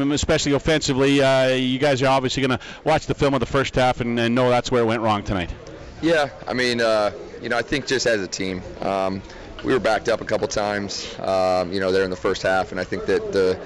especially offensively. Uh, you guys are obviously going to watch the film of the first half and, and, know that's where it went wrong tonight. Yeah, I mean, uh, you know, I think just as a team, um, we were backed up a couple times, um, you know, there in the first half, and I think that the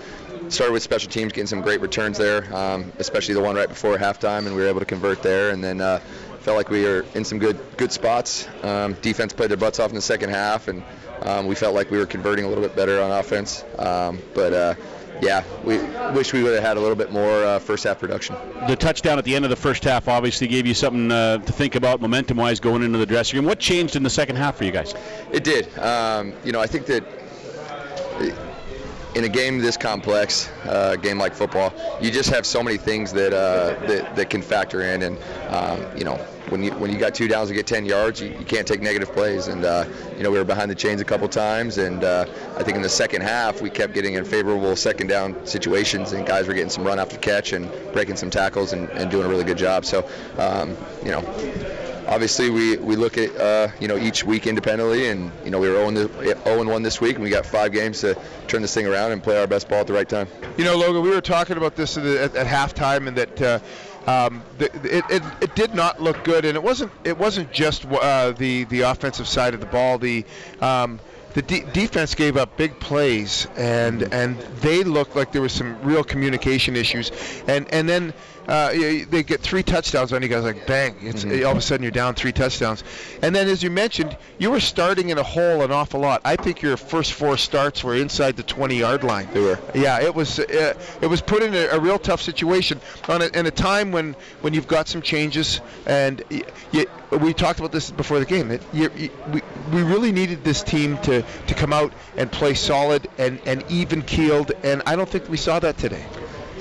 started with special teams getting some great returns there, um, especially the one right before halftime, and we were able to convert there, and then. Uh, felt like we were in some good good spots. Um, defense played their butts off in the second half, and um, we felt like we were converting a little bit better on offense. Um, but uh, yeah, we wish we would have had a little bit more uh, first half production. The touchdown at the end of the first half obviously gave you something uh, to think about momentum wise going into the dressing room. What changed in the second half for you guys? It did. Um, you know, I think that. In a game this complex, uh, game like football, you just have so many things that uh, that, that can factor in, and um, you know when you when you got two downs to get 10 yards, you, you can't take negative plays. And uh, you know we were behind the chains a couple times, and uh, I think in the second half we kept getting in favorable second down situations, and guys were getting some run after catch and breaking some tackles and, and doing a really good job. So um, you know obviously we, we look at uh, you know each week independently, and you know we were 0 and 1 this week, and we got five games to turn this thing around and play our best ball at the right time. You know, Logan, we were talking about this at, at, at halftime, and that. Uh, um, the, it, it, it, did not look good, and it wasn't it wasn't just uh, the the offensive side of the ball. The um, the de- defense gave up big plays, and and they looked like there was some real communication issues, and and then uh, they get three touchdowns on you guys like bang it's mm-hmm. all of a sudden you're down three touchdowns. And then as you mentioned you were starting in a hole an awful lot. I think your first four starts were inside the 20 yard line. They were. Yeah it was uh, it was put in a, a, real tough situation. On a, in a time when when you've got some changes and you, you, we talked about this before the game it, you, we, we really needed this team to to come out and play solid and and even keeled and i don't think we saw that today.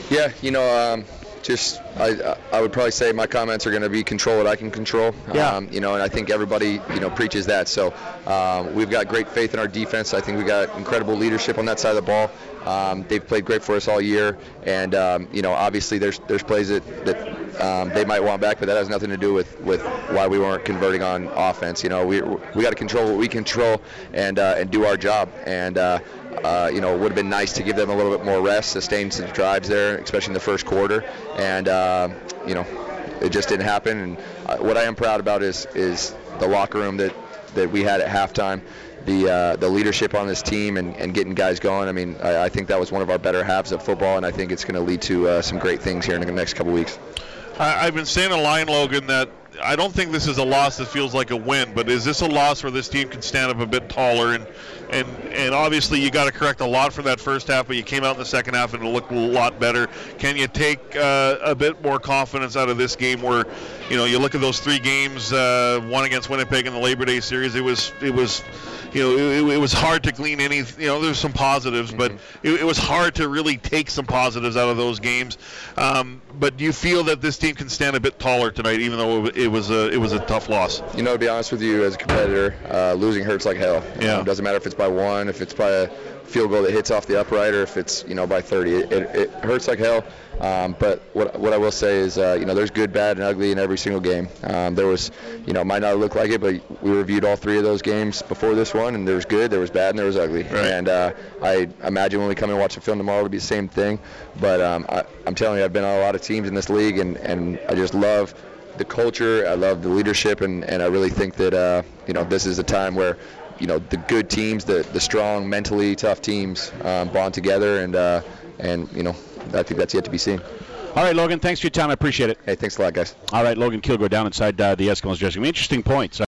Yeah you know um, just I, I would probably say my comments are going to be control what I can control. Yeah. Um, you know, and I think everybody you know preaches that. So um, we've got great faith in our defense. I think we got incredible leadership on that side of the ball. Um, they've played great for us all year, and um, you know, obviously there's there's plays that that um, they might want back, but that has nothing to do with with why we weren't converting on offense. You know, we we got to control what we control and uh, and do our job. And uh, uh, you know, it would have been nice to give them a little bit more rest, sustain some drives there, especially in the first quarter. And, uh, you know, it just didn't happen. And uh, what I am proud about is is the locker room that, that we had at halftime. The, uh, the leadership on this team and, and getting guys going. I mean, I, I, think that was one of our better halves of football, and I think it's going to lead to uh, some great things here in the next couple weeks. I've been saying a line, Logan, that I don't think this is a loss that feels like a win, but is this a loss where this team can stand up a bit taller and and and obviously you got to correct a lot for that first half, but you came out in the second half and it looked a lot better. Can you take uh, a bit more confidence out of this game where, you know, you look at those three games, uh, one against Winnipeg in the Labor Day series, it was it was you know, it, it, was hard to glean any. You know, there's some positives, mm-hmm. but it, it, was hard to really take some positives out of those games. Um, but do you feel that this team can stand a bit taller tonight, even though it was a it was a tough loss? You know, to be honest with you, as a competitor, uh, losing hurts like hell. Yeah. Um, doesn't matter if it's by one, if it's by a field goal that hits off the upright, or if it's you know by 30. It, it, it hurts like hell. Um, but what, what I will say is, uh, you know, there's good, bad, and ugly in every single game. Um, there was, you know, might not look like it, but we reviewed all three of those games before this one, and there was good, there was bad, and there was ugly. Right. And uh, I imagine when we come and watch the film tomorrow, it'll be the same thing. But um, I, I'm telling you, I've been on a lot of teams in this league, and, and I just love the culture. I love the leadership, and, and I really think that uh, you know this is a time where you know the good teams, the the strong, mentally tough teams um, bond together, and uh, and you know I think that's yet to be seen. All right, Logan. Thanks for your time. I appreciate it. Hey, thanks a lot, guys. All right, Logan Kilgore down inside uh, the Eskimos dressing room. Interesting points.